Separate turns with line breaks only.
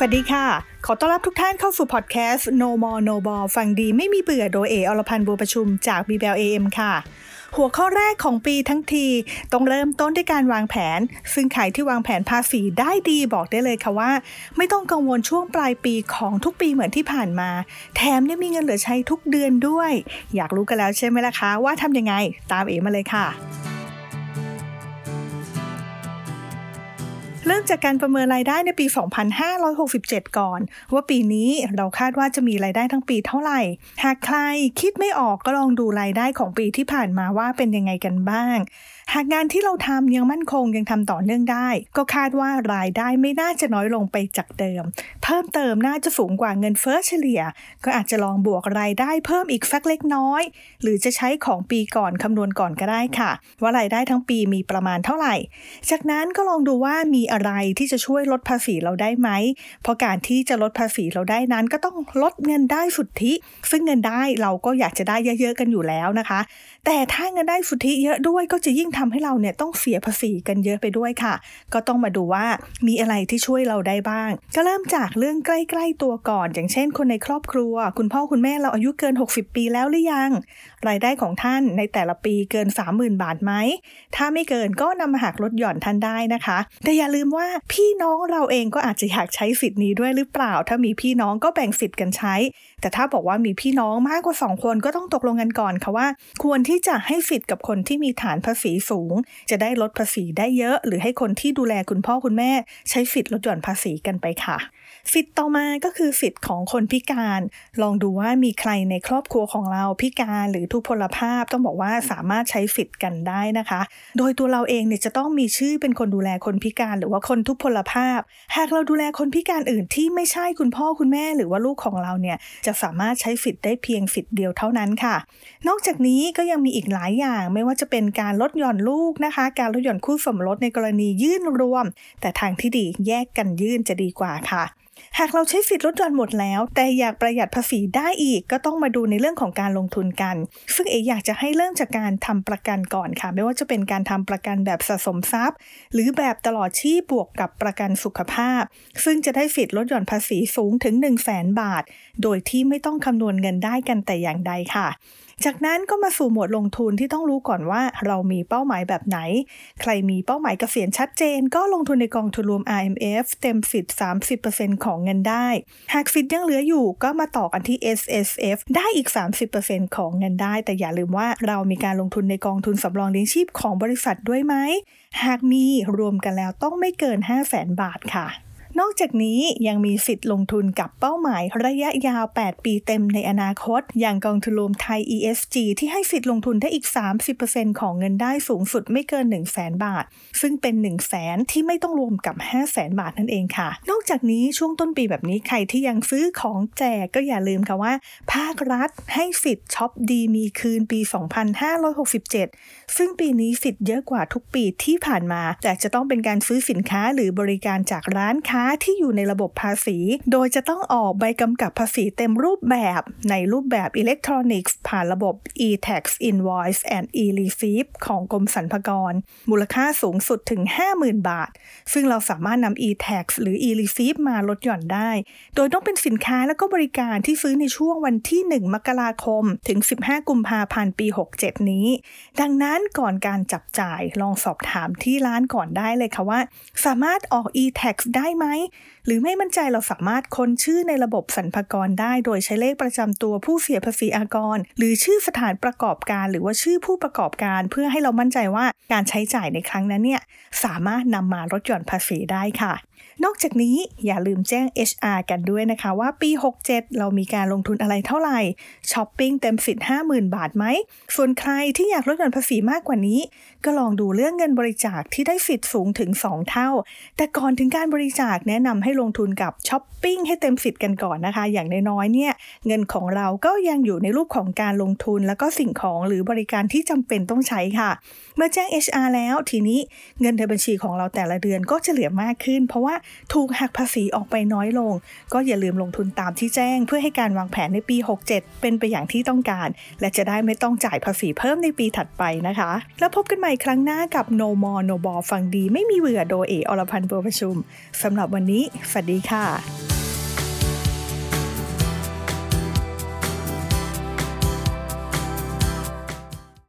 สวัสดีค่ะ ขอต้อนรับทุกท่านเข้าสู่พอดแคสต์ No More No Ball ฟังดีไม่มีเบื่อโดยเออรพันธ์บัวประชุมจาก BBL AM ค่ะ หัวข้อแรกของปีทั้งที ต้องเริ่มต้นด้วยการวางแผน ซึ่งใครที่วางแผนภาษีได้ดีบอกได้เลยค่ะว่า ไม่ต้องกังวลช่วงปลายปีของทุกปีเหมือนที่ผ่านมา แถมยังมีเงินเหลือใช้ทุกเดือนด้วย อยากรู้กันแล้วใช่ไหมล่ะคะ ว่าทำยังไงตามเอมาเลยค่ะ ริ่มจากการประเมินรายได้ในปี 2567 ก่อน ว่าปีนี้เราคาดว่าจะมีรายได้ทั้งปีเท่าไหร่ หากใครคิดไม่ออกก็ลองดูรายได้ของปีที่ผ่านมาว่าเป็นยังไงกันบ้าง หากงานที่เราทำยังมั่นคงยังทำต่อเนื่องได้ ก็คาดว่ารายได้ไม่น่าจะน้อยลงไปจากเดิม เพิ่มเติมน่าจะสูงกว่าเงินเฟ้อเฉลี่ย ก็อาจจะลองบวกรายได้เพิ่มอีกสักเล็กน้อย หรือจะใช้ของปีก่อนคำนวณก่อนก็ได้ค่ะ ว่ารายได้ทั้งปีมีประมาณเท่าไหร่ จากนั้นก็ลองดูว่ามีอะไรที่จะช่วยลดภาษีเราได้ไหม เพราะการที่จะลดภาษีเราได้นั้น ก็ต้องลดเงินได้สุทธิ ซึ่งเงินได้เราก็อยากจะได้เยอะๆกันอยู่แล้วนะคะ แต่ถ้าเงินได้สุทธิเยอะด้วยก็จะยิ่งทำให้เราเนี่ยต้องเสียภาษีกันเยอะไปด้วยค่ะ ก็ต้องมาดูว่ามีอะไรที่ช่วยเราได้บ้าง ก็เริ่มจากเรื่องใกล้ ๆตัวก่อน อย่างเช่น คนในครอบครัว คุณพ่อคุณแม่เราอายุเกิน 60 ปีแล้วหรือยัง รายได้ของท่านในแต่ละปีเกิน 30,000 บาทไหมถ้าไม่เกินก็นำมาหักลดหย่อนท่านได้นะคะ แต่อย่าลืมว่าพี่น้องเราเองก็อาจจะอยากใช้สิทธิ์นี้ด้วยหรือเปล่า ถ้ามีพี่น้องก็แบ่งสิทธิ์กันใช้ แต่ถ้าบอกว่ามีพี่น้องมากกว่า 2 คนก็ต้องตกลงกันก่อนค่ะว่า ควรที่จะให้สิทธิ์กับคนที่มีฐานภาษีสูง จะได้ลดภาษีได้เยอะ หรือให้คนที่ดูแลคุณพ่อคุณแม่ ใช้สิทธิ์ลดหย่อนภาษีกันไปค่ะสิทธิ์ต่อมาก็คือสิทธิ์ของคนพิการ ลองดูว่ามีใครในครอบครัวของเราพิการหรือทุพพลภาพต้องบอกว่าสามารถใช้สิทธิ์กันได้นะคะ โดยตัวเราเองเนี่ยจะต้องมีชื่อเป็นคนดูแลคนพิการหรือว่าคนทุพพลภาพ หากเราดูแลคนพิการอื่นที่ไม่ใช่คุณพ่อคุณแม่หรือว่าลูกของเราเนี่ยจะสามารถใช้สิทธิ์ได้เพียงสิทธิ์เดียวเท่านั้นค่ะ นอกจากนี้ก็ยังมีอีกหลายอย่างไม่ว่าจะเป็นการลดหย่อนลูกนะคะ การลดหย่อนคู่สมรสในกรณียื่นรวม แต่ทางที่ดีแยกกันยื่นจะดีกว่าค่ะ หากเราใช้สิทธิ์ลดหย่อนหมดแล้ว แต่อยากประหยัดภาษีได้อีก ก็ต้องมาดูในเรื่องของการลงทุนกัน ซึ่งเออยากจะให้เริ่มจากการทำประกันก่อนค่ะ ไม่ว่าจะเป็นการทำประกันแบบสะสมทรัพย์ หรือแบบตลอดชีพบวกกับประกันสุขภาพ ซึ่งจะได้สิทธิ์ลดหย่อนภาษีสูงถึง 1 0 0 0 0แบาท โดยที่ไม่ต้องคำนวณเงินได้กันแต่อย่างใดค่ะ จากนั้นก็มาสู่หมวดลงทุนที่ต้องรู้ก่อนว่าเรามีเป้าหมายแบบไหน ใครมีเป้าหมายเกษียณชัดเจน ก็ลงทุนในกองทุนรวม IMF เต็มสิทธิ์30%ของเงินได้ หากสิทธิ์ยังเหลืออยู่ก็มาต่อกันที่ S S F ได้อีก 30%ของเงินได้ แต่อย่าลืมว่าเรามีการลงทุนในกองทุนสำรองเลี้ยงชีพของบริษัทด้วยไหม หากมีรวมกันแล้วต้องไม่เกิน 5 0 0 0 0 0 บาทค่ะ นอกจากนี้ยังมีสิทธิ์ลงทุนกับเป้าหมายระยะยาว 8 ปีเต็มในอนาคต อย่างกองทุนรวมไทย ESG ที่ให้สิทธิ์ลงทุนได้อีก 30%ของเงินได้สูงสุดไม่เกิน 1 0 0 0 0แบาท ซึ่งเป็น 1 0 0 0 0แที่ไม่ต้องรวมกับ 5 0 0แสนบาทนั่นเองค่ะ นอกจากนี้ช่วงต้นปีแบบนี้ใครที่ยังซื้อของแจกก็อย่าลืมค่ะว่า ภาครัฐให้สิทธิ์ช็อปดีมีคืนปี 2567 ซึ่งปีนี้สิทธิ์เยอะกว่าทุกปีที่ผ่านมา แต่จะต้องเป็นการซื้อสินค้าหรือบริการจากร้านค้าที่อยู่ในระบบภาษี โดยจะต้องออกใบกำกับภาษีเต็มรูปแบบในรูปแบบอิเล็กทรอนิกส์ ผ่านระบบ e-tax invoice and e-receipt ของกรมสรรพากร มูลค่าสูงสุดถึง 50,000 บาท ซึ่งเราสามารถนำ e-tax หรือ e-receipt มาลดหย่อนได้ โดยต้องเป็นสินค้าและก็บริการที่ซื้อในช่วงวันที่ 1 มกราคม ถึง 15 กุมภาพันธ์ปี 67 นี้ ดังนั้นก่อนการจับจ่ายลองสอบถามที่ร้านก่อนได้เลยค่ะว่า สามารถออก e-tax ได้ไหมหรือไม่มั่นใจเราสามารถค้นชื่อในระบบสรรพากรได้ โดยใช้เลขประจำตัวผู้เสียภาษีอากร หรือชื่อสถานประกอบการ หรือว่าชื่อผู้ประกอบการ เพื่อให้เรามั่นใจว่าการใช้จ่ายในครั้งนั้นเนี่ยสามารถนำมาลดหย่อนภาษีได้ค่ะ นอกจากนี้อย่าลืมแจ้ง HR กันด้วยนะคะว่าปี 67 เรามีการลงทุนอะไรเท่าไหร่ช้อปปิ้งเต็มสิทธิ์50,000 บาทไหม ส่วนใครที่อยากลดหย่อนภาษีมากกว่านี้ ก็ลองดูเรื่องเงินบริจาคที่ได้สิทธิ์สูงถึง 2 เท่า แต่ก่อนถึงการบริจาคแนะนำให้ลงทุนกับช้อปปิ้งให้เต็มสิทธิ์กันก่อนนะคะ อย่างน้อยๆเนี่ยเงินของเราก็ยังอยู่ในรูปของการลงทุน แล้วก็สิ่งของหรือบริการที่จำเป็นต้องใช้ค่ะ เมื่อแจ้ง HR แล้วทีนี้เงินในบัญชีของเราแต่ละเดือนก็จะเหลือมากขึ้น เพราะว่าถูกหักภาษีออกไปน้อยลง ก็อย่าลืมลงทุนตามที่แจ้ง เพื่อให้การวางแผนในปี 67 เป็นไปอย่างที่ต้องการ และจะได้ไม่ต้องจ่ายภาษีเพิ่มในปีถัดไปนะคะ แล้วพบกันใหม่ครั้งหน้ากับ No More No Ball ฟังดีไม่มีเบื่อโดยเออรพันธ์บัวประชุมสำหรับวันนี้สวัสดีค่ะ